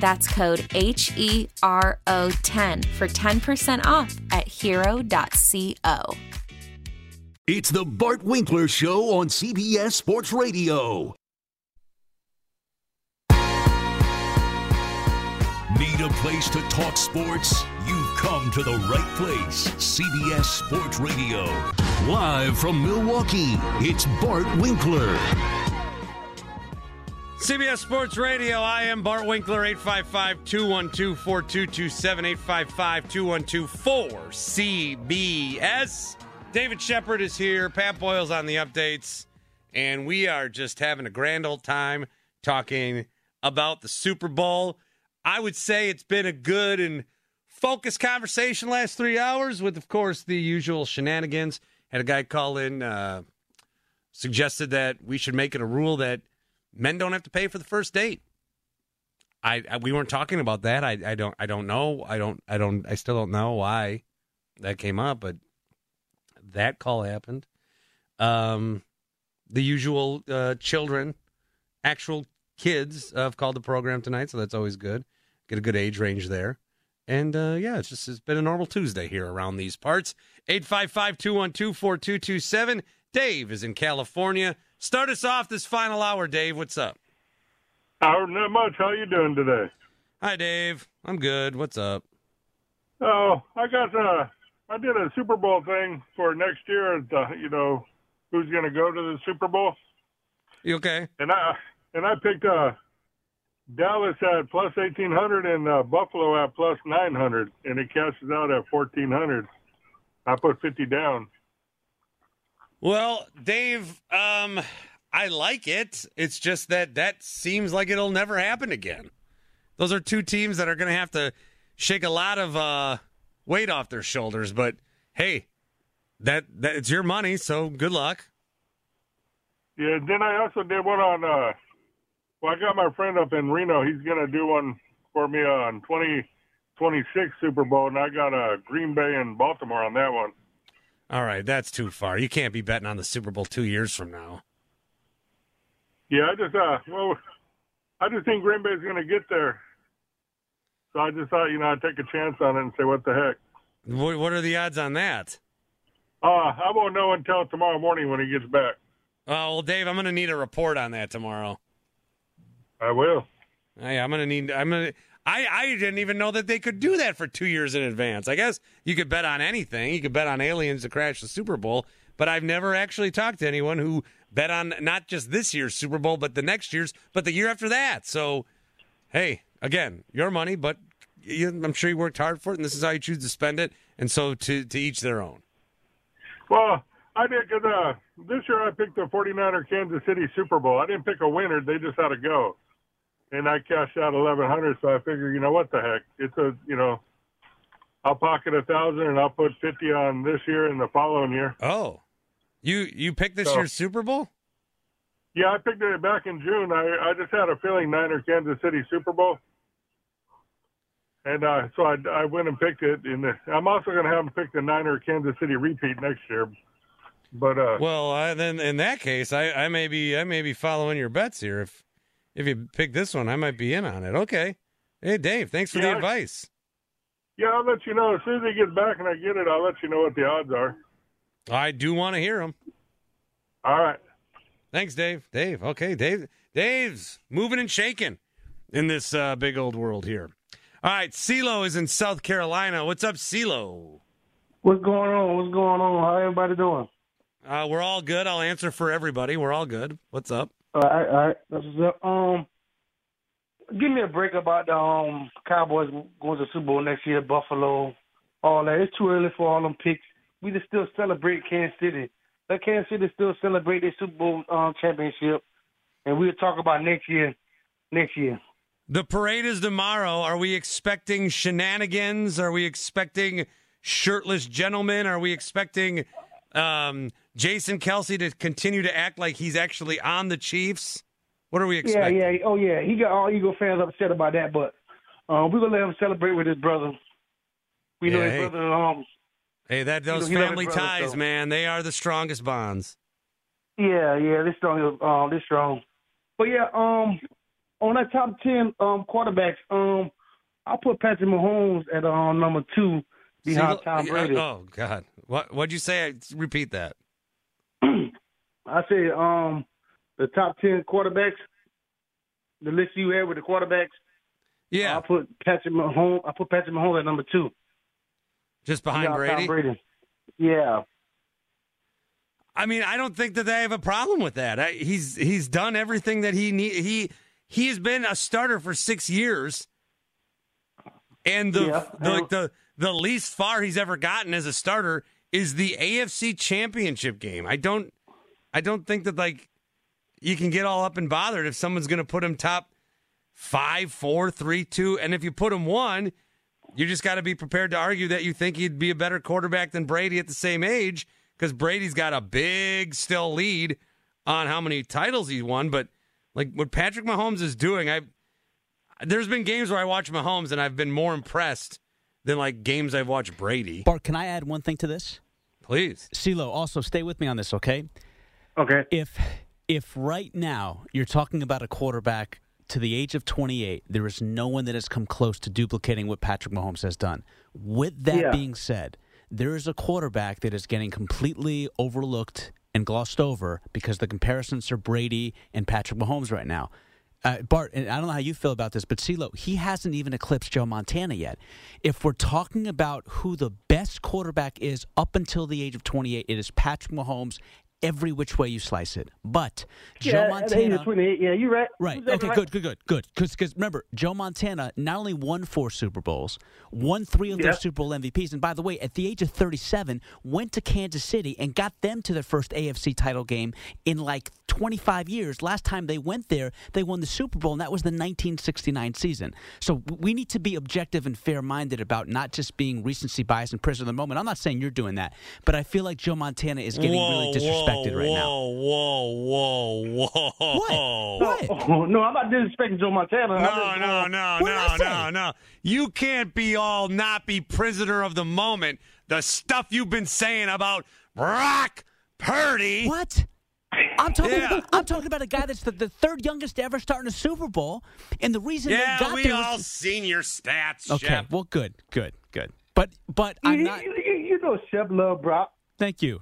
That's code H E R O 10 for 10% off at hero.co. It's the Bart Winkler Show on CBS Sports Radio. Need a place to talk sports? You've come to the right place. CBS Sports Radio. Live from Milwaukee, it's Bart Winkler. CBS Sports Radio. I am Bart Winkler, 855 212 4227, 855 212 4CBS. David Shepard is here. Pat Boyle's on the updates. And we are just having a grand old time talking about the Super Bowl. I would say it's been a good and focused conversation last three hours with, of course, the usual shenanigans. Had a guy call in, uh, suggested that we should make it a rule that men don't have to pay for the first date. I, I, we weren't talking about that. I, I don't I don't know. I don't I don't I still don't know why that came up, but that call happened. Um, the usual uh, children, actual kids, uh, have called the program tonight, so that's always good. Get a good age range there. And uh, yeah, it's just it's been a normal Tuesday here around these parts. 855 212 4227. Dave is in California. Start us off this final hour, Dave. What's up? Oh, not much. How you doing today? Hi, Dave. I'm good. What's up? Oh, I got uh, I did a Super Bowl thing for next year. The, you know, who's going to go to the Super Bowl? You okay? And I and I picked uh, Dallas at plus eighteen hundred and uh, Buffalo at plus nine hundred, and it cashes out at fourteen hundred. I put fifty down. Well, Dave, um, I like it. It's just that that seems like it'll never happen again. Those are two teams that are going to have to shake a lot of uh, weight off their shoulders. But hey, that that it's your money, so good luck. Yeah. Then I also did one on. Uh, well, I got my friend up in Reno. He's going to do one for me on twenty twenty six Super Bowl, and I got a uh, Green Bay and Baltimore on that one. All right, that's too far. You can't be betting on the Super Bowl two years from now. Yeah, I just uh, well, I just think Green Bay's going to get there. So I just thought, you know, I'd take a chance on it and say, what the heck. What, what are the odds on that? Uh, I won't know until tomorrow morning when he gets back. Oh well, Dave, I'm going to need a report on that tomorrow. I will. Hey, I'm going to need. I'm going to. I, I didn't even know that they could do that for two years in advance. I guess you could bet on anything. You could bet on aliens to crash the Super Bowl, but I've never actually talked to anyone who bet on not just this year's Super Bowl, but the next year's, but the year after that. So, hey, again, your money, but you, I'm sure you worked hard for it, and this is how you choose to spend it. And so, to to each their own. Well, I did because uh, this year I picked the 49er Kansas City Super Bowl. I didn't pick a winner; they just had to go and I cashed out eleven hundred. So I figure, you know what the heck? It's a you know, I'll pocket a thousand and I'll put fifty on this year and the following year. Oh, you you picked this so, year's Super Bowl? Yeah, I picked it back in June. I I just had a feeling Niner Kansas City Super Bowl. And uh, so I, I went and picked it, and I'm also going to have them pick the Niner Kansas City repeat next year. But uh, Well, I, then in that case, I, I may be I may be following your bets here. If if you pick this one, I might be in on it. Okay. Hey, Dave, thanks for the advice. yeah, I'll let you know as soon as he gets back and I get it. I'll let you know what the odds are. I do want to hear them. All right. Thanks, Dave. Dave. Okay, Dave. Dave's moving and shaking in this uh, big old world here. All right, CeeLo is in South Carolina. What's up, CeeLo? What's going on? What's going on? How everybody doing? Uh, we're all good. I'll answer for everybody. We're all good. What's up? All right, all right. Um, give me a break about the um Cowboys going to Super Bowl next year, Buffalo, all that. It's too early for all them picks. We just still celebrate Kansas City. Let Kansas City still celebrate their Super Bowl um, championship, and we'll talk about next year. Next year. The parade is tomorrow. Are we expecting shenanigans? Are we expecting shirtless gentlemen? Are we expecting um, Jason Kelce to continue to act like he's actually on the Chiefs? What are we expecting? yeah. Yeah, oh, yeah. He got all Eagle fans upset about that, but uh, we're gonna let him celebrate with his brother. We know his hey. brother. Um, Hey, that those love his family brother, ties, so- man, they are the strongest bonds. Yeah, yeah, this strong. Um, this strong. But yeah, um, on that top ten um quarterbacks, um, I put Patrick Mahomes at um number two behind See, Tom Brady. Oh God, what what'd you say? Repeat that. I say um the top ten quarterbacks, the list you had with the quarterbacks. Yeah, I put Patrick Mahomes. I put Patrick Mahomes at number two just behind behind Brady. Brady. Yeah, I mean, I don't think that they have a problem with that. I, he's he's done everything that he need. He he has been a starter for six years, and the Yeah, the, like the the least far he's ever gotten as a starter is the AFC Championship game. I don't I don't think that like you can get all up and bothered if someone's going to put him top five, four, three, two, and if you put him one, you just got to be prepared to argue that you think he'd be a better quarterback than Brady at the same age because Brady's got a big still lead on how many titles he's won. But like what Patrick Mahomes is doing, I there's been games where I watch Mahomes and I've been more impressed than like games I've watched Brady. Bart, can I add one thing to this? Please, CeeLo, also stay with me on this, okay? okay. If if right now you're talking about a quarterback to the age of 28, there is no one that has come close to duplicating what Patrick Mahomes has done. With that Yeah. being said, there is a quarterback that is getting completely overlooked and glossed over because the comparisons are Brady and Patrick Mahomes right now. Uh, Bart, and I don't know how you feel about this, but CeeLo, he hasn't even eclipsed Joe Montana yet. If we're talking about who the best quarterback is up until the age of 28, it is Patrick Mahomes every which way you slice it. But Joe yeah, at the age Montana. Yeah, you're right. Right. Exactly Okay. right. Good. Good. Good. Good. Because remember, Joe Montana not only won four Super Bowls, won three of Yep. those Super Bowl MVPs, and by the way, at the age of 37, went to Kansas City and got them to their first AFC title game in like 25 years. Last time they went there, they won the Super Bowl, and that was the 1969 season. So we need to be objective and fair-minded about not just being recency bias and prisoner of the moment. I'm not saying you're doing that, but I feel like Joe Montana is getting really disrespected right now. whoa, Whoa, whoa, whoa, What? What? Oh, no, I'm not disrespecting Joe Montana. No, just no, uh, no, What did I no, no, no. You can't be all not be prisoner of the moment. The stuff you've been saying about Brock Purdy. What? I'm talking. Yeah. About, I'm talking about a guy that's the, the third youngest to ever start in a Super Bowl, and the reason Yeah, they got we there all was seen your stats, okay. Shep. Well, good, good, good. But but You, I'm not. you, you, you know Shep love Brock. Thank you.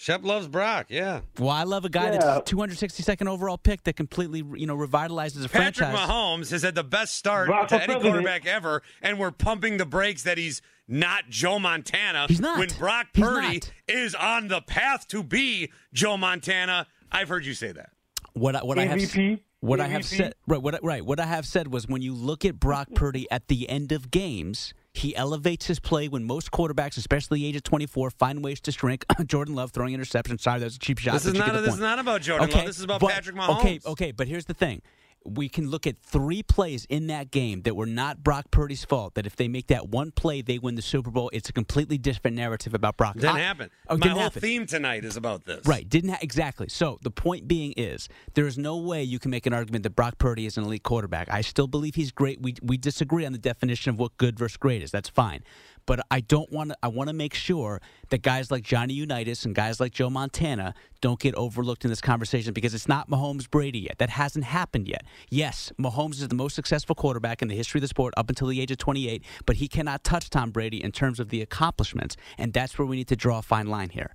Shep loves Brock, yeah. Well, I love a guy Yeah. that's 262nd overall pick that completely you know revitalizes a franchise. Patrick franchise. Mahomes has had the best start Brock to any president. quarterback ever, and we're pumping the brakes that he's not Joe Montana. He's not. When Brock Purdy is on the path to be Joe Montana. I've heard you say that. What I, what I have MVP? I have said right what right what I have said was when you look at Brock Purdy at the end of games, he elevates his play when most quarterbacks, especially the age of 24, find ways to shrink. Jordan Love throwing interception. Sorry, that was a cheap shot. This is not. This is not about Jordan okay, Love. This is about but- Patrick Mahomes. Okay, okay, but here's the thing. We can look at three plays in that game that were not Brock Purdy's fault. That if they make that one play, they win the Super Bowl. It's a completely different narrative about Brock. Didn't I- happen. Oh, My didn't whole happen. theme tonight is about this. Right, didn't ha- exactly. So the point being is, there is no way you can make an argument that Brock Purdy is an elite quarterback. I still believe he's great. We we disagree on the definition of what good versus great is. That's fine, But I don't want to. I want to make sure that guys like Johnny Unitas and guys like Joe Montana don't get overlooked in this conversation because it's not Mahomes Brady yet. That hasn't happened yet. Yes, Mahomes is the most successful quarterback in the history of the sport up until the age of 28, but he cannot touch Tom Brady in terms of the accomplishments, and that's where we need to draw a fine line here.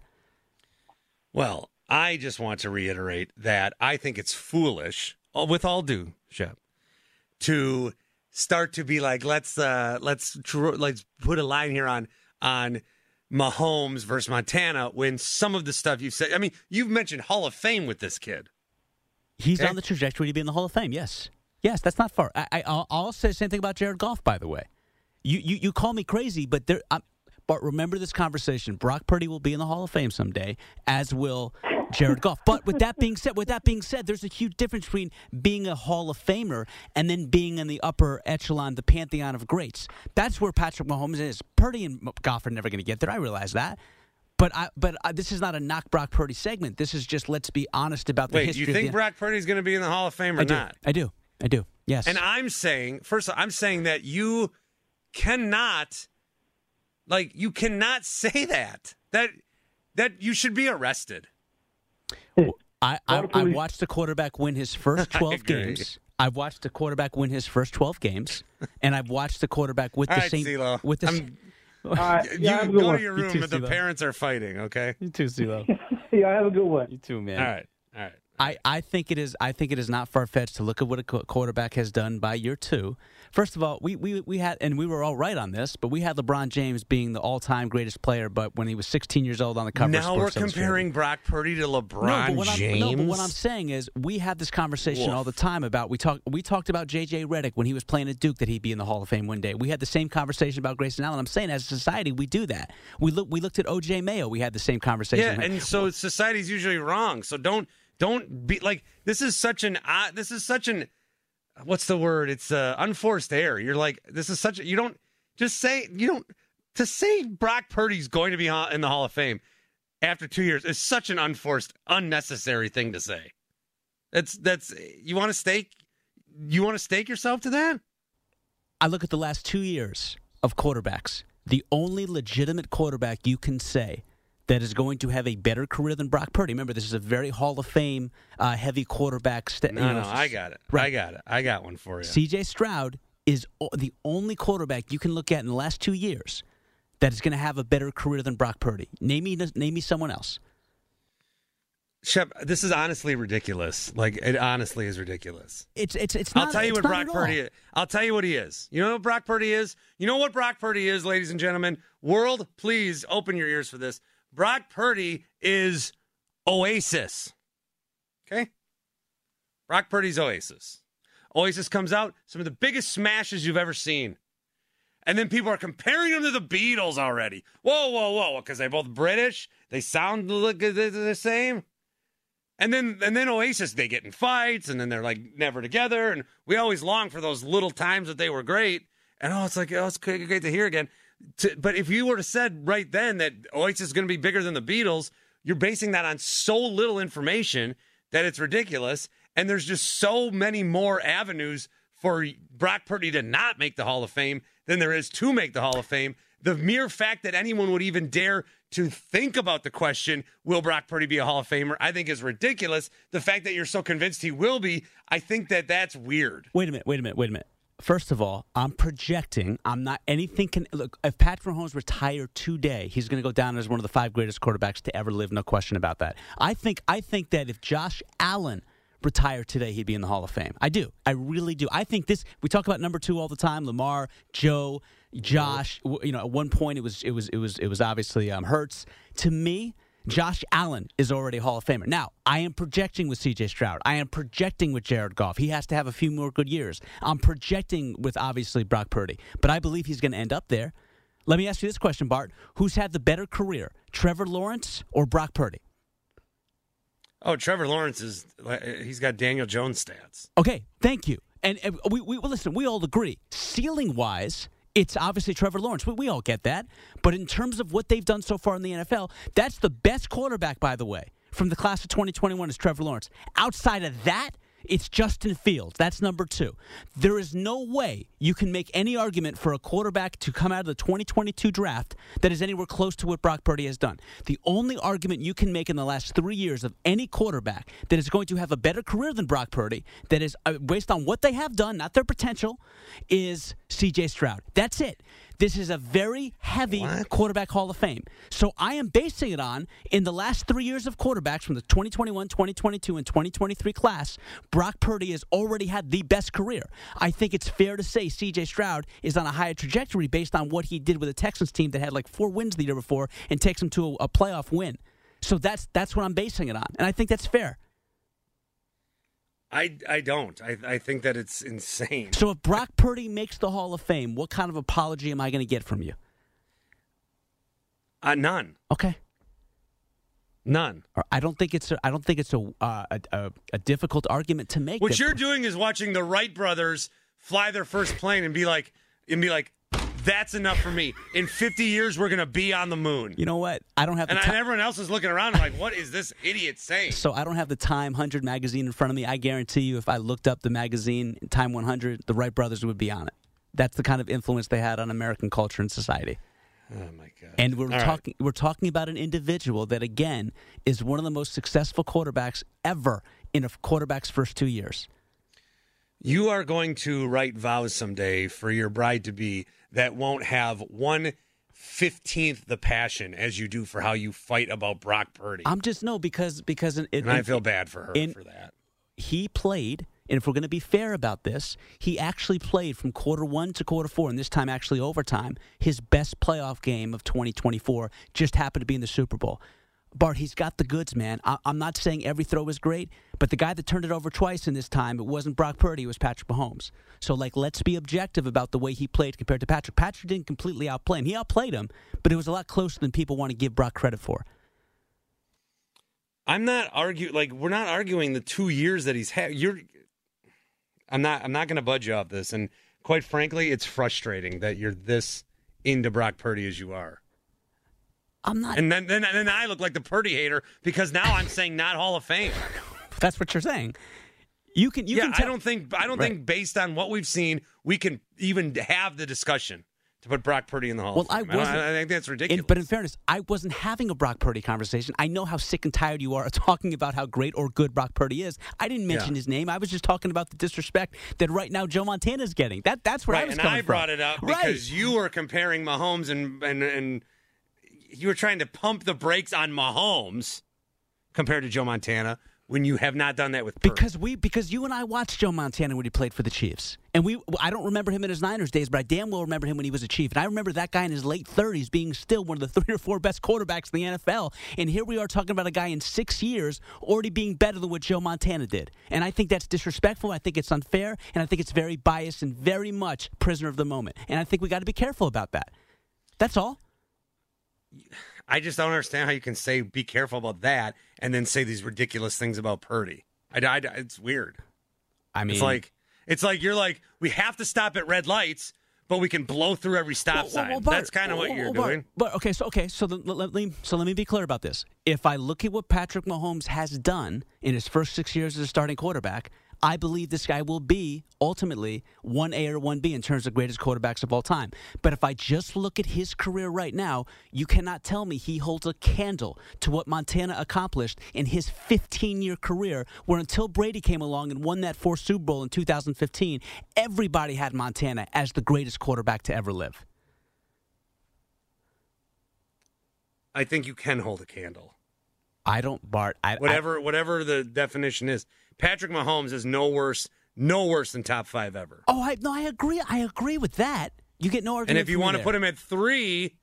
Well, I just want to reiterate that I think it's foolish, uh, with all due, Shep, to start to be like, let's uh, let's let's put a line here on on Mahomes versus Montana when some of the stuff you've said. I mean, you've mentioned Hall of Fame with this kid. He's Okay. on the trajectory to be in the Hall of Fame. Yes, yes, that's not far. I, I I'll, I'll say the same thing about Jared Goff. By the way, you you, you call me crazy, but there. I'm, but remember this conversation. Brock Purdy will be in the Hall of Fame someday, as will Jared Goff. But with that being said, with that being said, there's a huge difference between being a Hall of Famer and then being in the upper echelon, the pantheon of greats. That's where Patrick Mahomes is. Purdy and Goff are never going to get there. I realize that. But I, but I, this is not a knock Brock Purdy segment. This is just let's be honest about the history. Wait, history. you of think the, Brock Purdy's going to be in the Hall of Fame or I do. not? I do. I do. Yes. And I'm saying, first, of all, I'm saying that you cannot, like, you cannot say that. That that you should be arrested. I, I, I watched the quarterback win his first 12 games. I've watched the quarterback win his first 12 games, and I've watched the quarterback with All the right, same CeeLo. with the I'm- Uh, same. You yeah, have a good go one. to your You room, too, but the parents are fighting. Okay. You too, CeeLo. Yeah, have a good one. You too, man. All right. All right. I, I think it is I think it is not far fetched to look at what a quarterback has done by year two. First of all, we, we, we had and we were all right on this, but we had LeBron James being the all time greatest player, but when he was 16 years old on the cover. of Now we're Sports Illustrated. comparing Brock Purdy to LeBron no, James. I'm, no, but what I'm saying is we have this conversation all the time about we talk we talked about JJ Redick when he was playing at Duke that he'd be in the Hall of Fame one day. We had the same conversation about Grayson Allen. I'm saying as a society we do that. We look we looked at OJ Mayo. We had the same conversation. yeah, and so society's usually wrong. So don't don't be like this is such an uh, this is such an what's the word? It's uh, unforced error. You're like this is such a, you don't just say you don't to say Brock Purdy's going to be in the Hall of Fame after 2 years is such an unforced unnecessary thing to say. That's that's you want to stake you want to stake yourself to that? I look at the last two years of quarterbacks. The only legitimate quarterback you can say that is going to have a better career than Brock Purdy. Remember, this is a very Hall of Fame uh, heavy quarterback. St- No, you know, no, I got it. I got it. I got one for you. C.J. Stroud is the only quarterback you can look at in the last two years that is going to have a better career than Brock Purdy. Name me, name me someone else. Shep, this is honestly ridiculous. Like it honestly is ridiculous. It's it's it's not. I'll tell you what Brock. Purdy is. I'll tell you what he is. You know what Brock Purdy is? You know what Brock Purdy is, ladies and gentlemen? World, please open your ears for this. Brock Purdy is Oasis. Okay? Brock Purdy's Oasis. Oasis comes out, some of the biggest smashes you've ever seen. And then people are comparing them to the Beatles already. Whoa, whoa, whoa. Because they're both British. They sound look uh, the, the same. And then and then Oasis, they get in fights, and then they're like never together. And we always long for those little times that they were great. And oh, it's like oh, it's great to hear again. To, but if you were to said right then that Oasis is going to be bigger than the Beatles, you're basing that on so little information that it's ridiculous. And there's just so many more avenues for Brock Purdy to not make the Hall of Fame than there is to make the Hall of Fame. The mere fact that anyone would even dare to think about the question, will Brock Purdy be a Hall of Famer, I think is ridiculous. The fact that you're so convinced he will be, I think that that's weird. Wait a minute. Wait a minute. Wait a minute. First of all, I'm projecting. I'm not anything. Can look if Patrick Mahomes retired today, he's going to go down as one of the five greatest quarterbacks to ever live. No question about that. I think. I think that if Josh Allen retired today, he'd be in the Hall of Fame. I do. I really do. I think this. We talk about number two all the time. Lamar, Joe, Josh. You know, at one point it was it was it was it was obviously um, Hurts. To me. Josh Allen is already Hall of Famer. Now, I am projecting with CJ Stroud. I am projecting with Jared Goff. He has to have a few more good years. I'm projecting with obviously Brock Purdy, but I believe he's going to end up there. Let me ask you this question, Bart. Who's had the better career, Trevor Lawrence or Brock Purdy? Oh, Trevor Lawrence is, he's got Daniel Jones stats. Okay, thank you. And, we, we well, listen, we all agree. Ceiling wise, it's obviously Trevor Lawrence. We, we all get that. But in terms of what they've done so far in the NFL, that's the best quarterback, by the way, from the class of 2021 is Trevor Lawrence. Outside of that, It's Justin Fields. That's number two. There is no way you can make any argument for a quarterback to come out of the 2022 draft that is anywhere close to what Brock Purdy has done. The only argument you can make in the last three years of any quarterback that is going to have a better career than Brock Purdy, that is uh, based on what they have done, not their potential, is C.J. Stroud. That's it. This is a very heavy What? quarterback Hall of Fame. So I am basing it on in the last three years of quarterbacks from the 2021, 2022, and 2023 class, Brock Purdy has already had the best career. I think it's fair to say CJ Stroud is on a higher trajectory based on what he did with a Texans team that had like four wins the year before and takes him to a, a playoff win. So that's that's what I'm basing it on, and I think that's fair. I I don't. I I think that it's insane. So if Brock Purdy makes the Hall of Fame, what kind of apology am I going to get from you? Uh, none. Okay. None. I don't think it's a, I don't think it's a, uh, a, a difficult argument to make. What that- you're doing is watching the Wright brothers fly their first plane and be like, and be like, that's enough for me. In 50 years, we're gonna be on the moon. You know what? I don't have And, time. everyone else is looking around and like, what is this idiot saying? So I don't have the Time 100 magazine in front of me. I guarantee you, if I looked up the magazine Time 100, the Wright brothers would be on it. That's the kind of influence they had on American culture and society. Oh my god! And we're All right. talking we're talking about an individual that again is one of the most successful quarterbacks ever in a quarterback's first two years. You are going to write vows someday for your bride to be that won't have one fifteenth the passion as you do for how you fight about Brock Purdy. I'm just no because because it, and I feel bad for her in- for that. he played, and if we're going to be fair about this, he actually played from quarter one to quarter four, and this time actually overtime. His best playoff game of 2024 just happened to be in the Super Bowl. Bart, he's got the goods, man. I- I'm not saying every throw was great, but the guy that turned it over twice in this time, it wasn't Brock Purdy, it was Patrick Mahomes. So, like, let's be objective about the way he played compared to Patrick. Patrick didn't completely outplay him. He outplayed him, but it was a lot closer than people want to give Brock credit for. I'm not arguing like we're not arguing the two years that he's had. You're I'm not I'm not gonna budge you off this. And quite frankly, it's frustrating that you're this into Brock Purdy as you are. I'm not. And then then then I look like the Purdy hater because now I'm saying not Hall of Fame. That's what you're saying. You can. You yeah, can I tell- don't think I don't Right. think based on what we've seen, we can even have the discussion to put Brock Purdy in the Hall Well, I wasn't. I think that's in- ridiculous. but in fairness, I wasn't having a Brock Purdy conversation. I know how sick and tired you are of talking about how great or good Brock Purdy is. I didn't mention Yeah. his name. I was just talking about the disrespect that right now Joe Montana is getting. That that's where I right, was and coming I from. brought it up Right. because you were comparing Mahomes and and and you were trying to pump the brakes on Mahomes compared to Joe Montana when you have not done that with. Because we, because you and I watched Joe Montana when he played for the Chiefs, and we, I don't remember him in his Niners days, but I damn well remember him when he was a Chief, and I remember that guy in his late thirties being still one of the three or four best quarterbacks in the NFL, and here we are talking about a guy in six years already being better than what Joe Montana did, and I think that's disrespectful, I think it's unfair, and I think it's very biased and very much prisoner of the moment, and I think we got to be careful about that. That's all. I just don't understand how you can say be careful about that and then say these ridiculous things about Purdy. I, I- it's weird. I mean, It's like it's like you're like we have to stop at red lights, but we can blow through every stop Well, well, sign. well, Bart, That's kind of what you're well, doing. But okay, so okay, so the, let, let me so let me be clear about this. If I look at what Patrick Mahomes has done in his first six years as a starting quarterback, I believe this guy will be ultimately one A or one B in terms of greatest quarterbacks of all time. But if I just look at his career right now, you cannot tell me he holds a candle to what Montana accomplished in his 15 year career, where until Brady came along and won that fourth Super Bowl in 2015, everybody had Montana as the greatest quarterback to ever live. I think you can hold a candle. I don't, Bart. I, I- Whatever whatever the definition is. Patrick Mahomes is no worse no worse than top 5 ever. oh, I no, I agree. I agree with that. You get no argument. and if you want to put him at 3,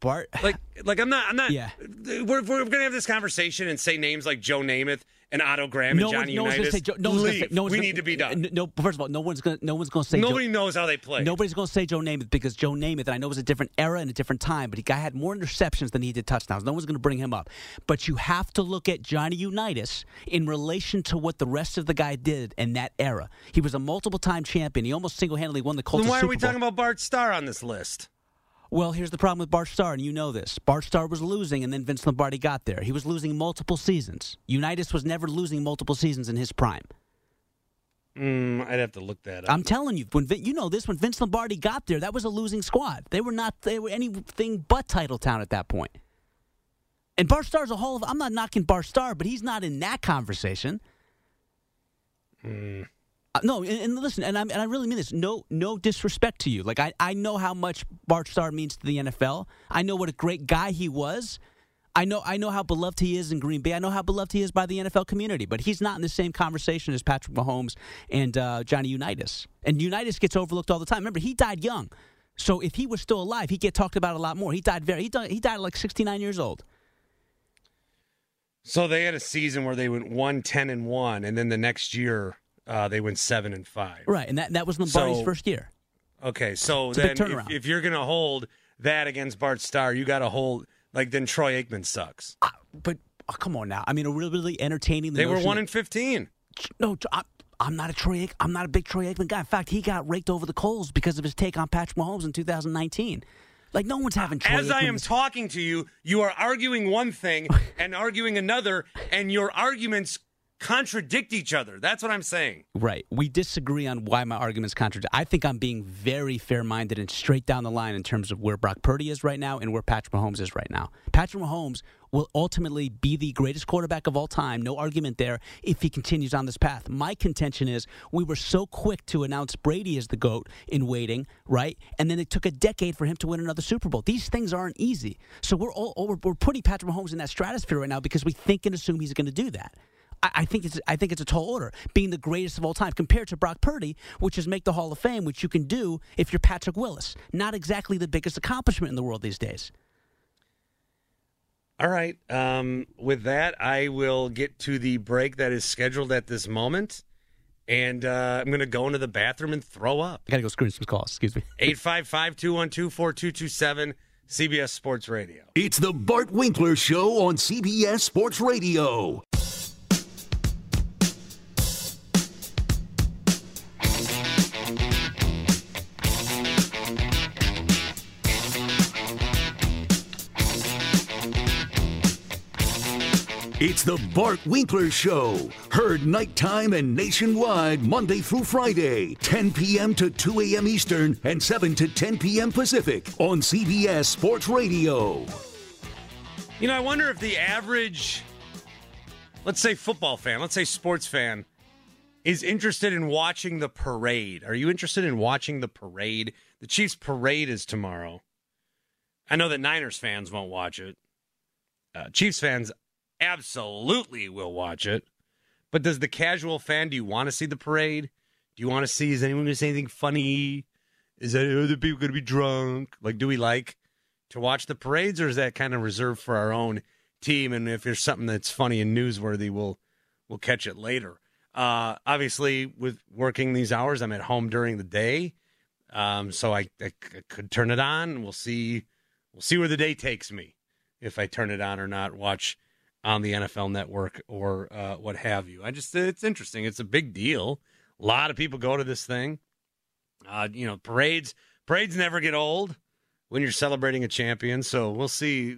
Bart, like like I'm not I'm not Yeah. we're, we're going to have this conversation and say names like Joe Namath and Otto Graham no and one, Johnny no one's Unitas. say. No gonna say. Leave. No we gonna, need to be done. No, first of all, no one's gonna. No one's gonna say. Nobody knows how they play. Nobody's going to say Joe Namath because Joe Namath, and I know it was a different era and a different time, but the guy had more interceptions than he did touchdowns. No one's going to bring him up. But you have to look at Johnny Unitas in relation to what the rest of the guy did in that era. He was a multiple time champion. He almost single handedly won the Colts. Then why are we talking about Bart Starr on this list? Well, here's the problem with Bart Starr, and you know this. Bart Starr was losing, and then Vince Lombardi got there. He was losing multiple seasons. Unitas was never losing multiple seasons in his prime. Mm, I'd have to look that up. I'm telling you, when Vin- you know this, when Vince Lombardi got there, that was a losing squad. They were not they were anything but title town at that point. And Bart Starr's a whole of. I'm not knocking Bart Starr, but he's not in that conversation. Mm. No, and, and listen, and I and I really mean this. No, no disrespect to you. Like I, I know how much Bart Starr means to the NFL. I know what a great guy he was. I know, I know how beloved he is in Green Bay. I know how beloved he is by the NFL community. But he's not in the same conversation as Patrick Mahomes and uh, Johnny Unitas. And Unitas gets overlooked all the time. Remember, he died young, so if he was still alive, he'd get talked about a lot more. He died very. He died, he died like 69 years old. So they had a season where they went one ten and one, and then the next year uh, they went seven and five. Right, and that that was Lombardi's So- first year. Okay, so It's then if, if you're going to hold that against Bart Starr, you got to hold like then Troy Aikman sucks. Uh, but oh, come on now. I mean, a really, really entertaining. The They were one that- and fifteen. No, I, I'm not a Troy. I'm not a big Troy Aikman guy. In fact, he got raked over the coals because of his take on Patrick Mahomes in 2019. Like no one's having Troy As I am this- talking to you, you are arguing one thing and arguing another, and your arguments contradict each other. That's what I'm saying. Right. We disagree on why my arguments contradict. I think I'm being very fair minded and straight down the line in terms of where Brock Purdy is right now and where Patrick Mahomes is right now. Patrick Mahomes will ultimately be the greatest quarterback of all time. No argument there if he continues on this path. My contention is we were so quick to announce Brady as the GOAT in waiting, right? And then it took a decade for him to win another Super Bowl. These things aren't easy. So we're all we're, we're putting Patrick Mahomes in that stratosphere right now because we think and assume he's going to do that. I, I think it's I think it's a tall order, being the greatest of all time compared to Brock Purdy, which is make the Hall of Fame, which you can do if you're Patrick Willis. Not exactly the biggest accomplishment in the world these days. All right. Um, with that, I will get to the break that is scheduled at this moment. And uh, I'm going to go into the bathroom and throw up. I got to go screen some calls. Excuse me. 855 212 4227, CBS Sports Radio. It's the Bart Winkler Show on CBS Sports Radio. It's the Bart Winkler Show. Heard nighttime and nationwide Monday through Friday, 10 p.m. to 2 a.m. Eastern and 7 to 10 p.m. Pacific on CBS Sports Radio. You know, I wonder if the average, let's say football fan, let's say sports fan, is interested in watching the parade. Are you interested in watching the parade? The Chiefs parade is tomorrow. I know that Niners fans won't watch it. Uh, Chiefs fans absolutely will watch it. But does the casual fan, do you want to see the parade? Do you want to see, is anyone going to say anything funny? Is that other people going to be drunk? Like, do we like to watch the parades, or is that kind of reserved for our own team? And if there's something that's funny and newsworthy, we'll we'll catch it later. Uh, obviously, with working these hours, I'm at home during the day, um, so I could turn it on. We'll see. We'll see where the day takes me if I turn it on or not. Watch on the NFL Network or uh, what have you. I just it's interesting. It's a big deal. A lot of people go to this thing. Uh, you know, parades parades never get old when you're celebrating a champion. So we'll see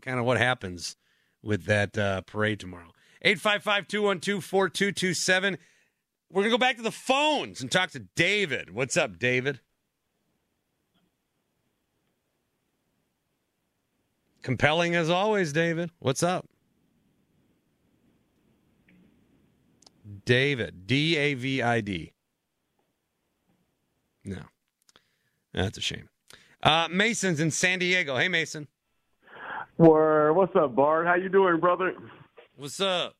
kind of what happens with that uh, parade tomorrow. 855 212 4227. We're going to go back to the phones and talk to David. What's up, David? Compelling as always, David. What's up? David. D A V I D. No. That's a shame. Uh, Mason's in San Diego. Hey, Mason. Word. What's up, Bart? How you doing, brother? What's up?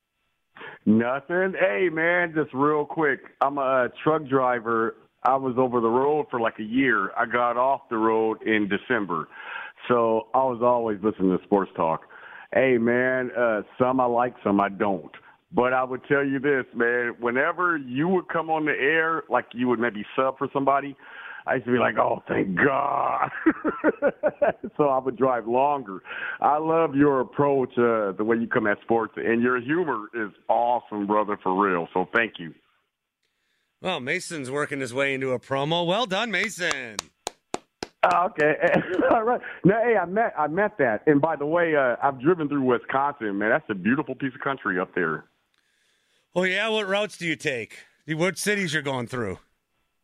Nothing. Hey, man, just real quick. I'm a truck driver. I was over the road for like a year. I got off the road in December. So I was always listening to sports talk. Hey, man, uh, some I like, some I don't. But I would tell you this, man, whenever you would come on the air, like you would maybe sub for somebody, I used to be like, oh, thank God. so I would drive longer. I love your approach, uh, the way you come at sports, and your humor is awesome, brother, for real. So thank you. Well, Mason's working his way into a promo. Well done, Mason. Oh, okay. All right. No, hey, I met I met that. And by the way, uh, I've driven through Wisconsin. Man, that's a beautiful piece of country up there. Oh yeah, what routes do you take? What cities you're going through?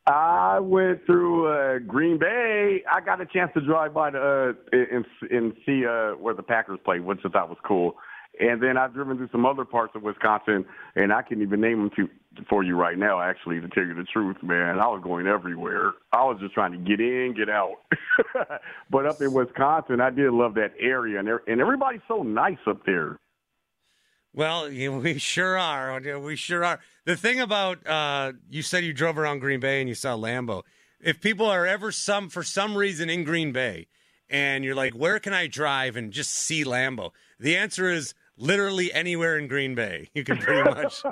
I went through uh, Green Bay. I got a chance to drive by the, uh, and, and see uh, where the Packers played, which I thought was cool. And then I've driven through some other parts of Wisconsin, and I can even name them to, for you right now, actually, to tell you the truth, man. I was going everywhere. I was just trying to get in, get out. but up in Wisconsin, I did love that area, and, and everybody's so nice up there. Well, we sure are. We sure are. The thing about uh, you said you drove around Green Bay and you saw Lambeau. If people are ever some for some reason in Green Bay, and you're like, where can I drive and just see Lambeau? The answer is literally anywhere in Green Bay. You can pretty much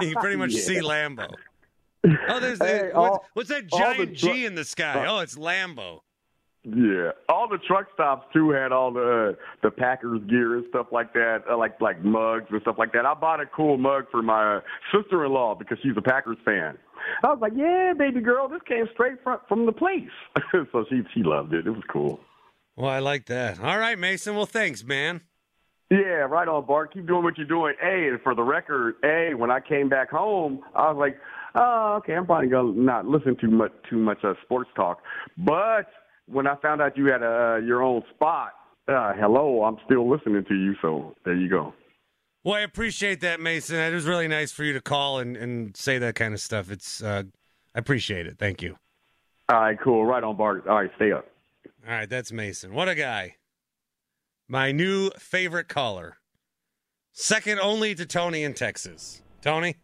you can pretty much yeah. see Lambeau. Oh, there's hey, what's, all, what's, that giant G in the sky? Oh, it's Lambeau. Yeah, all the truck stops too had all the the Packers gear and stuff like that, uh, like like mugs and stuff like that. I bought a cool mug for my sister-in-law because she's a Packers fan. I was like, "Yeah, baby girl, this came straight from from the place." so she she loved it. It was cool. Well, I like that. All right, Mason. Well, thanks, man. Yeah, right on, Bart. Keep doing what you're doing. Hey, and for the record, hey, when I came back home, I was like, "Oh, okay, I'm probably gonna not listen too much too much uh, sports talk," but when I found out you had a, uh, your own spot, uh, hello, I'm still listening to you. So there you go. Well, I appreciate that, Mason. It was really nice for you to call and, and say that kind of stuff. It's uh, I appreciate it. Thank you. All right, cool. Right on, Bart. All right, stay up. All right, that's Mason. What a guy. My new favorite caller. Second only to Tony in Texas. Tony?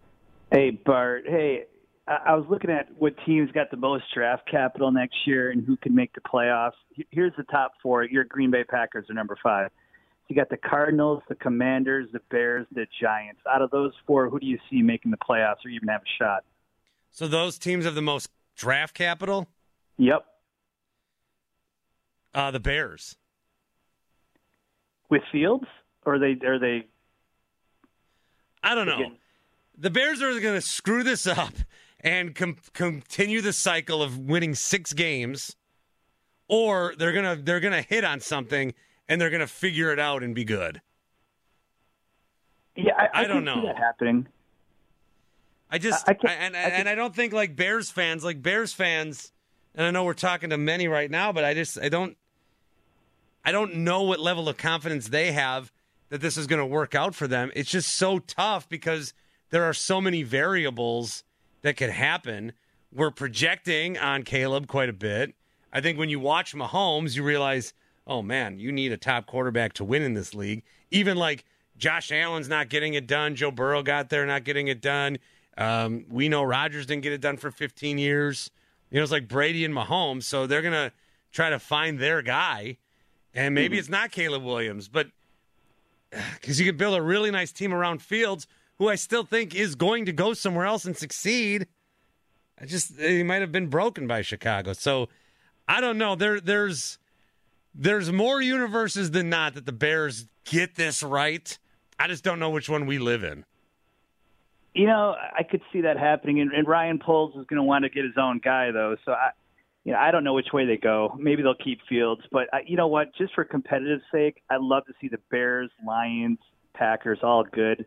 Hey, Bart. Hey, I was looking at what teams got the most draft capital next year and who can make the playoffs. Here's the top four. Your Green Bay Packers are number five. You got the Cardinals, the Commanders, the Bears, the Giants. Out of those four, who do you see making the playoffs or even have a shot? So those teams have the most draft capital. Yep. Uh, the Bears. With Fields, or are they are they? I don't know. The Bears are going to screw this up and com- continue the cycle of winning six games, or they're gonna they're gonna hit on something and they're gonna figure it out and be good. Yeah, I, I, I don't know that happening. I just I, I and and I don't think like Bears fans like Bears fans, and I know we're talking to many right now, but I just I don't I don't know what level of confidence they have that this is going to work out for them. It's just so tough because there are so many variables that could happen. We're projecting on Caleb quite a bit. I think when you watch Mahomes, you realize, oh man, you need a top quarterback to win in this league. Even like Josh Allen's not getting it done. Joe Burrow got there, not getting it done. Um, we know Rodgers didn't get it done for 15 years. You know, it's like Brady and Mahomes. So they're going to try to find their guy. And maybe mm-hmm. it's not Caleb Williams, but because you can build a really nice team around Fields who I still think is going to go somewhere else and succeed. I just he might have been broken by Chicago. So I don't know. There there's there's more universes than not that the Bears get this right. I just don't know which one we live in. You know, I could see that happening, and, and Ryan Poles is going to want to get his own guy, though. So I, you know, I don't know which way they go. Maybe they'll keep Fields, but I, you know what? Just for competitive sake, I'd love to see the Bears, Lions, Packers all good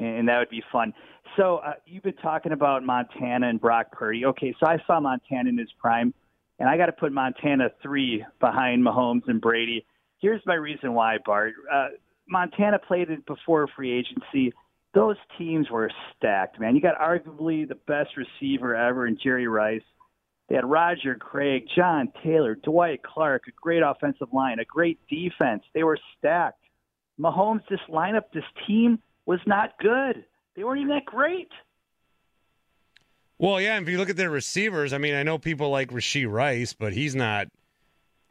and that would be fun. So uh, you've been talking about Montana and Brock Purdy. Okay, so I saw Montana in his prime, and I got to put Montana three behind Mahomes and Brady. Here's my reason why, Bart. Uh, Montana played it before free agency. Those teams were stacked, man. You got arguably the best receiver ever in Jerry Rice. They had Roger Craig, John Taylor, Dwight Clark, a great offensive line, a great defense. They were stacked. Mahomes, this lineup, this team – was not good. They weren't even that great. Well, yeah, if you look at their receivers, I mean, I know people like Rashee Rice, but he's not.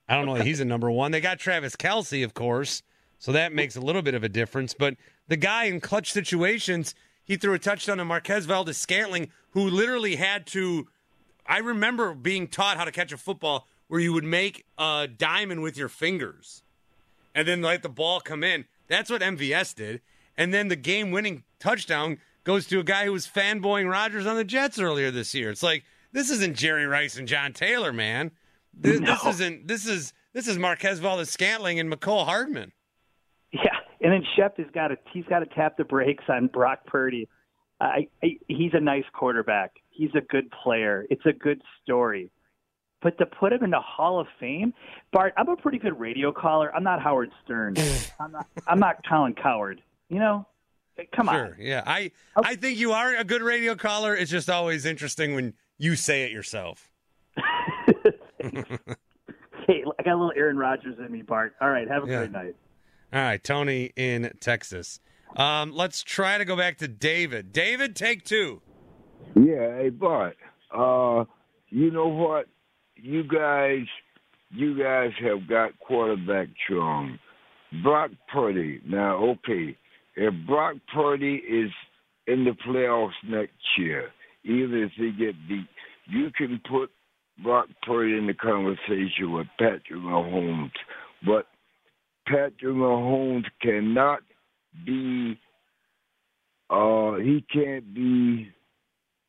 I don't know. he's a number one. They got Travis Kelce, of course, so that makes a little bit of a difference. But the guy in clutch situations, he threw a touchdown to Marquez Valdes Scantling, who literally had to. I remember being taught how to catch a football where you would make a diamond with your fingers, and then let the ball come in. That's what MVS did and then the game winning touchdown goes to a guy who was fanboying Rodgers on the Jets earlier this year. It's like this isn't Jerry Rice and John Taylor, man. This, No. this isn't. This is this is Marquez Valdes Scantling and Mecole Hardman. Yeah, and then Shep has got to he's got to tap the brakes on Brock Purdy. I, I, he's a nice quarterback. He's a good player. It's a good story. But to put him in the Hall of Fame, Bart, I'm a pretty good radio caller. I'm not Howard Stern. I'm not. I'm not Colin Cowherd. You know, come on. Sure. on. Yeah. I I think you are a good radio caller. It's just always interesting when you say it yourself. Hey, I got a little Aaron Rodgers in me, Bart. All right, have a Yeah. great night. All right, Tony in Texas. Um, let's try to go back to David. David, take two. Yeah, hey Bart. Uh, you know what? You guys, you guys have got quarterback wrong. Brock Purdy. Now, okay, if Brock Purdy is in the playoffs next year, even if he get beat, you can put Brock Purdy in the conversation with Patrick Mahomes, but Patrick Mahomes cannot be. Uh, he can't be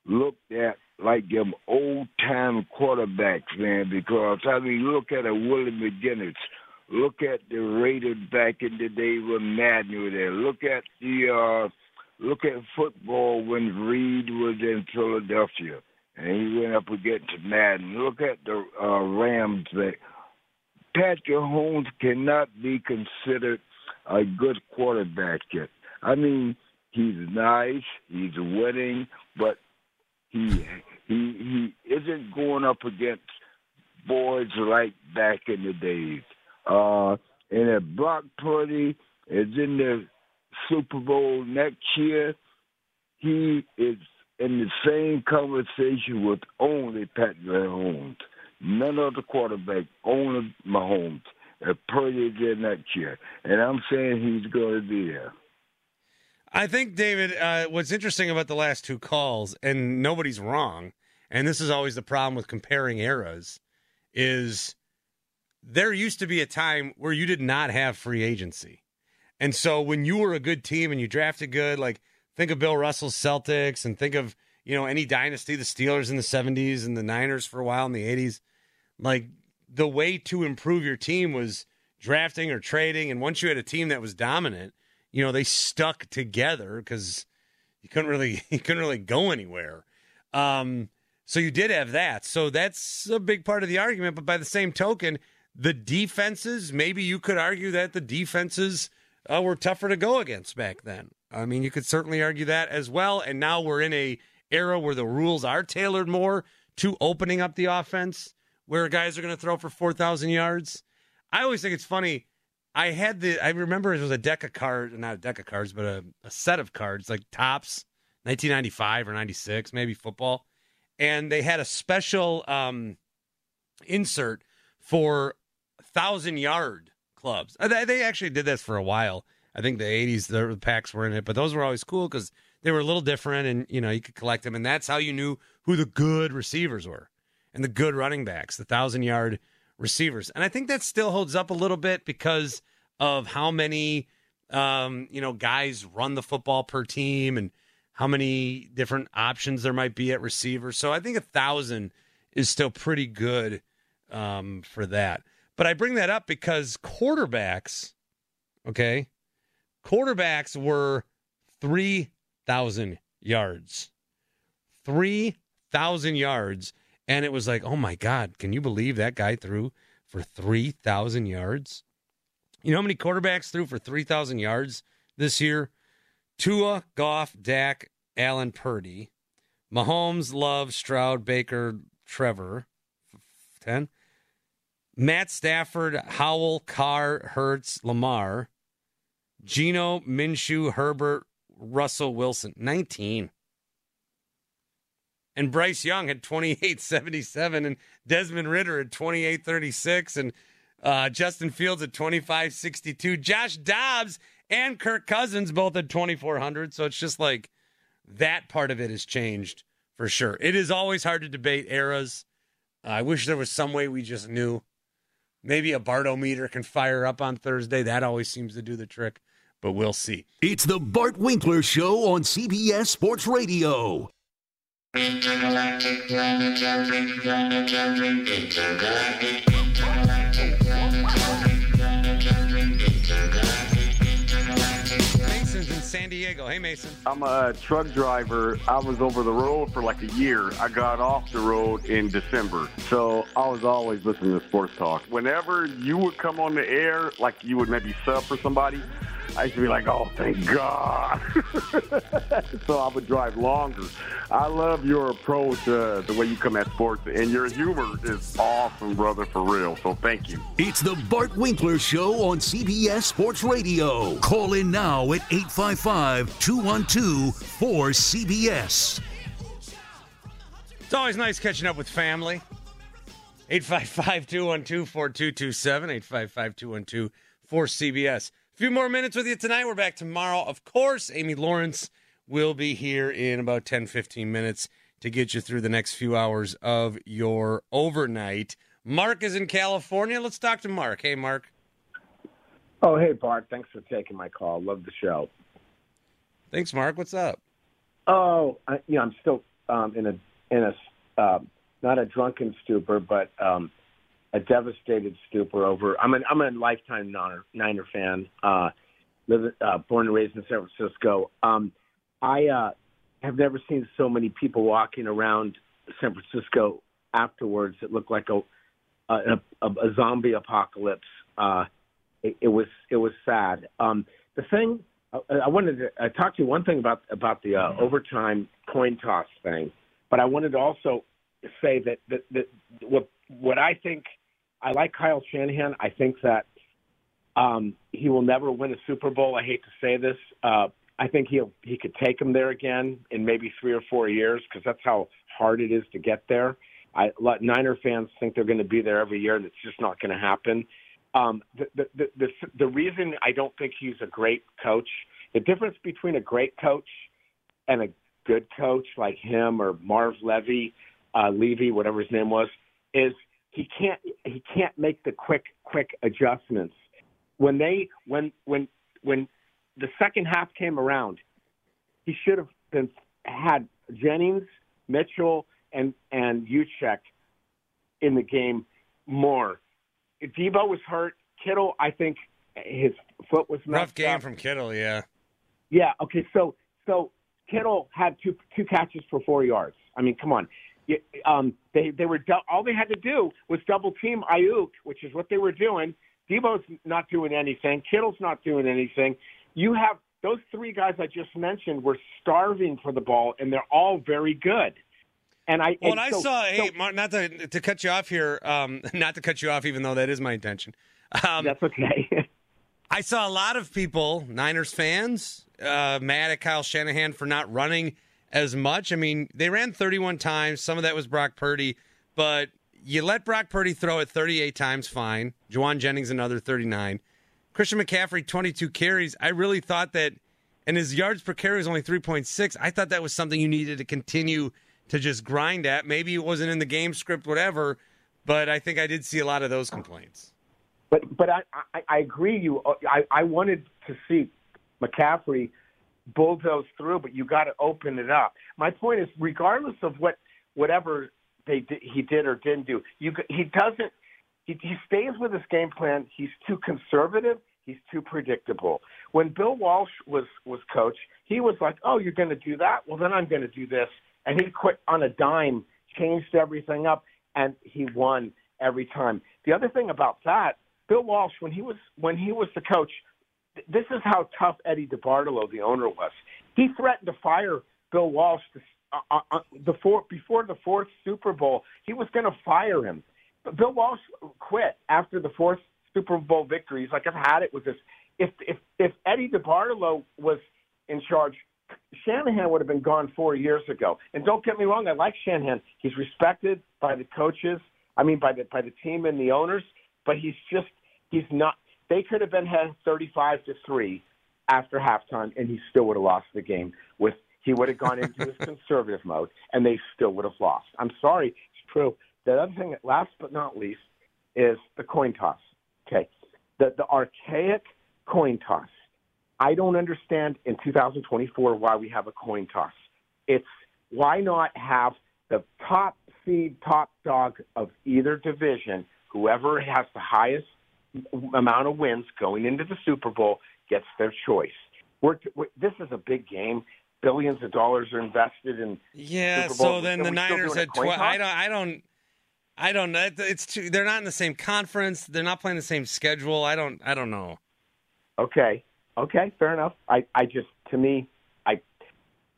looked at like them old time quarterbacks, man, because I mean look at a Willie McGinnis. Look at the Raiders back in the day when Madden was there. Look at the uh look at football when Reid was in Philadelphia and he went up against Madden. Look at the uh Rams that Patrick Holmes cannot be considered a good quarterback yet. I mean, he's nice, he's winning, but he he he isn't going up against boys like back in the days. Uh, and if Brock Purdy is in the Super Bowl next year, he is in the same conversation with only Patrick Mahomes. None other quarterback, only Mahomes. If Purdy is next year, and I'm saying he's going to be there. I think, David, uh, what's interesting about the last two calls, and nobody's wrong, and this is always the problem with comparing eras, is there used to be a time where you did not have free agency. And so when you were a good team and you drafted good, like think of Bill Russell's Celtics and think of, you know, any dynasty, the Steelers in the 70s and the Niners for a while in the 80s, like the way to improve your team was drafting or trading. And once you had a team that was dominant, you know, they stuck together because you couldn't really you couldn't really go anywhere. Um, so you did have that. So that's a big part of the argument. But by the same token, the defenses, maybe you could argue that the defenses uh, were tougher to go against back then. I mean, you could certainly argue that as well. And now we're in a era where the rules are tailored more to opening up the offense, where guys are going to throw for four thousand yards. I always think it's funny. I had the I remember it was a deck of cards, not a deck of cards, but a, a set of cards like Topps, 1995 or 96, maybe football, and they had a special um, insert for thousand yard clubs. Uh, They, actually did this for a while. I think the 80s the packs were in it, but those were always cool because they were a little different, and you know you could collect them, and that's how you knew who the good receivers were and the good running backs, the thousand yard receivers. And I think that still holds up a little bit because of how many um, you know guys run the football per team and how many different options there might be at receiver. So I think a thousand is still pretty good um, for that. But I bring that up because quarterbacks, okay, quarterbacks were three thousand yards, three thousand yards, and it was like, oh my god, can you believe that guy threw for three thousand yards? You know how many quarterbacks threw for three thousand yards this year? Tua, Goff, Dak, Allen, Purdy, Mahomes, Love, Stroud, Baker, Trevor, ten. Matt Stafford, Howell, Carr, Hurts, Lamar, Geno, Minshew, Herbert, Russell Wilson, 19. And Bryce Young had 28.77, and Desmond Ridder had 28.36, and uh, Justin Fields at 25.62. Josh Dobbs and Kirk Cousins both at 2,400. So it's just like that part of it has changed for sure. It is always hard to debate eras. I wish there was some way we just knew. Maybe a Bartometer can fire up on Thursday. That always seems to do the trick, but we'll see. It's the Bart Winkler Show on CBS Sports Radio. Mason's Diego. Hey, Mason. I'm a truck driver. I was over the road for like a year. I got off the road in December. So I was always listening to sports talk. Whenever you would come on the air, like you would maybe sub for somebody, I used to be like, oh, thank God. so I would drive longer. I love your approach, uh, the way you come at sports, and your humor is awesome, brother, for real. So thank you. It's the Bart Winkler Show on CBS Sports Radio. Call in now at 855 212 4CBS. It's always nice catching up with family. 855 212 4227. 855 212 4CBS. A few more minutes with you tonight. We're back tomorrow. Of course, Amy Lawrence will be here in about 10 15 minutes to get you through the next few hours of your overnight. Mark is in California. Let's talk to Mark. Hey, Mark. Oh, hey, Bart. Thanks for taking my call. Love the show. Thanks, Mark. What's up? Oh, I, you know, I'm still um, in a in a uh, not a drunken stupor, but um, a devastated stupor over. I'm an I'm a lifetime Niner, Niner fan. Uh, live, uh, born and raised in San Francisco. Um, I uh, have never seen so many people walking around San Francisco afterwards. It looked like a a, a, a zombie apocalypse. Uh, it, it was it was sad. Um, the thing I, I wanted to I talk to you one thing about about the uh, overtime coin toss thing, but I wanted to also say that that, that what what I think I like Kyle Shanahan. I think that um, he will never win a Super Bowl. I hate to say this. Uh, I think he'll he could take him there again in maybe three or four years because that's how hard it is to get there. I let Niner fans think they're going to be there every year, and it's just not going to happen. Um, the, the, the, the, the reason I don't think he's a great coach, the difference between a great coach and a good coach like him or Marv Levy, uh, Levy, whatever his name was, is he can't he can't make the quick quick adjustments. When they when when when the second half came around, he should have been had Jennings, Mitchell, and and Juszczyk in the game more. Deebo was hurt. Kittle, I think his foot was messed Rough game up. from Kittle, yeah. Yeah. Okay. So so Kittle had two two catches for four yards. I mean, come on. Um, they they were all they had to do was double team Aiyuk, which is what they were doing. Deebo's not doing anything. Kittle's not doing anything. You have those three guys I just mentioned were starving for the ball, and they're all very good. And I Well, and I so- saw. so- Hey, Mark, not to to cut you off here. Um, not to cut you off, even though that is my intention. Um, That's okay. I saw a lot of people, Niners fans, uh, mad at Kyle Shanahan for not running as much. I mean, they ran 31 times. Some of that was Brock Purdy, but you let Brock Purdy throw it 38 times, fine. Jauan Jennings another 39. Christian McCaffrey 22 carries. I really thought that, and his yards per carry was only 3.6. I thought that was something you needed to continue to just grind at. Maybe it wasn't in the game script, whatever, but I think I did see a lot of those complaints. But but I, I, I agree. You uh, I, I wanted to see McCaffrey bulldoze through, but you got to open it up. My point is, regardless of what whatever they he did or didn't do, you he doesn't. He, he stays with his game plan. He's too conservative. He's too predictable. When Bill Walsh was was coach, he was like, "Oh, you're going to do that? Well, then I'm going to do this," and he quit on a dime, changed everything up, and he won every time. The other thing about that, Bill Walsh, when he was when he was the coach, this is how tough Eddie DeBartolo, the owner, was. He threatened to fire Bill Walsh to, uh, uh, the four, before the fourth Super Bowl. He was going to fire him. But Bill Walsh quit after the fourth Super Bowl victory. He's like, I've had it with this. If if if Eddie DeBartolo was in charge, Shanahan would have been gone four years ago. And don't get me wrong, I like Shanahan. He's respected by the coaches. I mean, by the by the team and the owners. But he's just he's not. They could have been had thirty-five to three after halftime, and he still would have lost the game. With he would have gone into his conservative mode, and they still would have lost. I'm sorry, it's true. The other thing, last but not least, is the coin toss. Okay, the the archaic coin toss. I don't understand in 2024 why we have a coin toss. It's why not have the top seed, top dog of either division, whoever has the highest amount of wins going into the Super Bowl gets their choice. We're, we're, this is a big game. Billions of dollars are invested in. Yeah, so then the Niners had twelve. I don't. I don't. I don't know. It's too, they're not in the same conference. They're not playing the same schedule. I don't. I don't know. Okay, okay, fair enough. I, I just to me, I,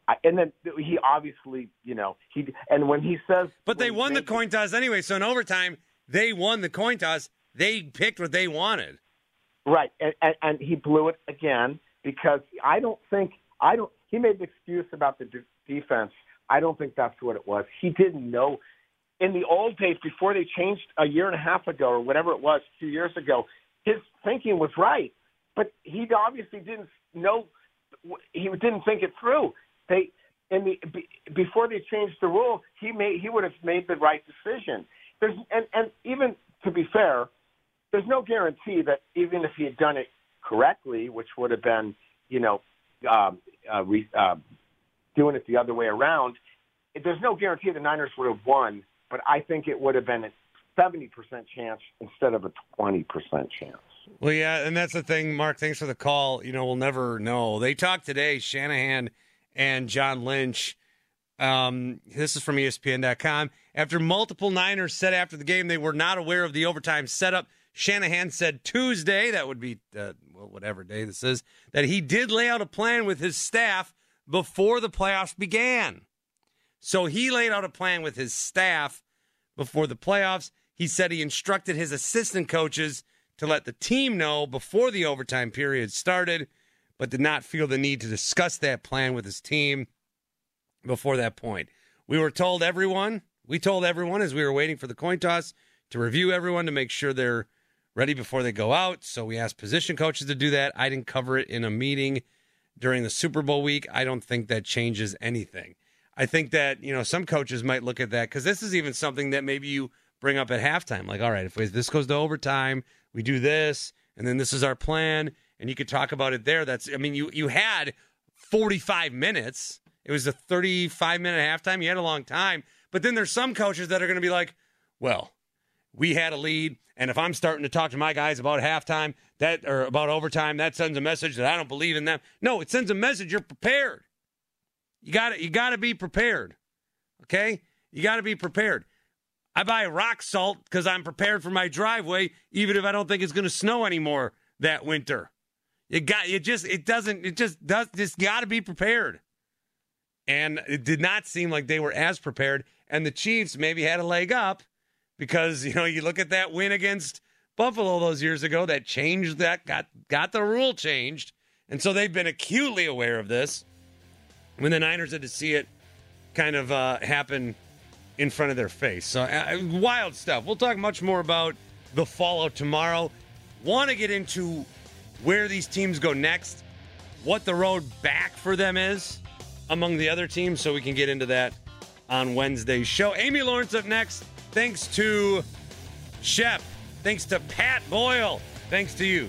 I, and then he obviously, you know, he and when he says, But they won the coin toss anyway. So in overtime, they won the coin toss. They picked what they wanted. Right, and, and, and he blew it again because I don't think I don't. He made the excuse about the de- defense. I don't think that's what it was. He didn't know. In the old days, before they changed a year and a half ago or whatever it was, two years ago, his thinking was right, but he obviously didn't know. He didn't think it through. They in the be, before they changed the rule, he made he would have made the right decision. There's and and even to be fair, there's no guarantee that even if he had done it correctly, which would have been, you know, um, uh, re, uh, doing it the other way around, there's no guarantee the Niners would have won. But I think it would have been a 70% chance instead of a 20% chance. Well, yeah, and that's the thing, Mark. Thanks for the call. You know, we'll never know. They talked today, Shanahan and John Lynch. Um, this is from ESPN.com. After multiple Niners said after the game they were not aware of the overtime setup, Shanahan said Tuesday, that would be uh, well, whatever day this is, that he did lay out a plan with his staff before the playoffs began. So he laid out a plan with his staff before the playoffs. He said he instructed his assistant coaches to let the team know before the overtime period started, but did not feel the need to discuss that plan with his team before that point. We were told everyone, we told everyone as we were waiting for the coin toss to review everyone to make sure they're ready before they go out. So we asked position coaches to do that. I didn't cover it in a meeting during the Super Bowl week. I don't think that changes anything. I think that, you know, some coaches might look at that because this is even something that maybe you bring up at halftime. Like, all right, if this goes to overtime, we do this, and then this is our plan, and you could talk about it there. That's, I mean, you you had 45 minutes. It was a 35 minute halftime. You had a long time. But then there's some coaches that are going to be like, well, we had a lead, and if I'm starting to talk to my guys about halftime, that or about overtime, that sends a message that I don't believe in them. No, it sends a message you're prepared. You got you got to be prepared. Okay? You got to be prepared. I buy rock salt because I'm prepared for my driveway, even if I don't think it's going to snow anymore that winter. You got you just it doesn't it just does just got to be prepared. And it did not seem like they were as prepared. And the Chiefs maybe had a leg up because you know you look at that win against Buffalo those years ago that changed that got got the rule changed, and so they've been acutely aware of this. When the Niners had to see it kind of uh, happen in front of their face, so uh, wild stuff. We'll talk much more about the fallout tomorrow. Want to get into where these teams go next, what the road back for them is among the other teams, so we can get into that on Wednesday's show. Amy Lawrence up next. Thanks to Shep. Thanks to Pat Boyle. Thanks to you.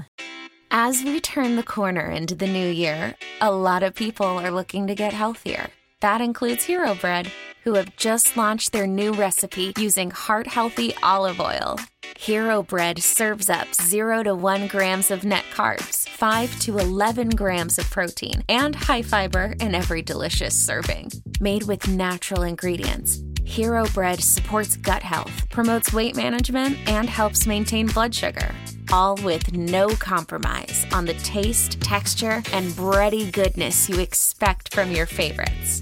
As we turn the corner into the new year, a lot of people are looking to get healthier. That includes Hero Bread, who have just launched their new recipe using heart healthy olive oil. Hero Bread serves up 0 to 1 grams of net carbs, 5 to 11 grams of protein, and high fiber in every delicious serving. Made with natural ingredients, Hero Bread supports gut health, promotes weight management, and helps maintain blood sugar. All with no compromise on the taste, texture, and bready goodness you expect from your favorites.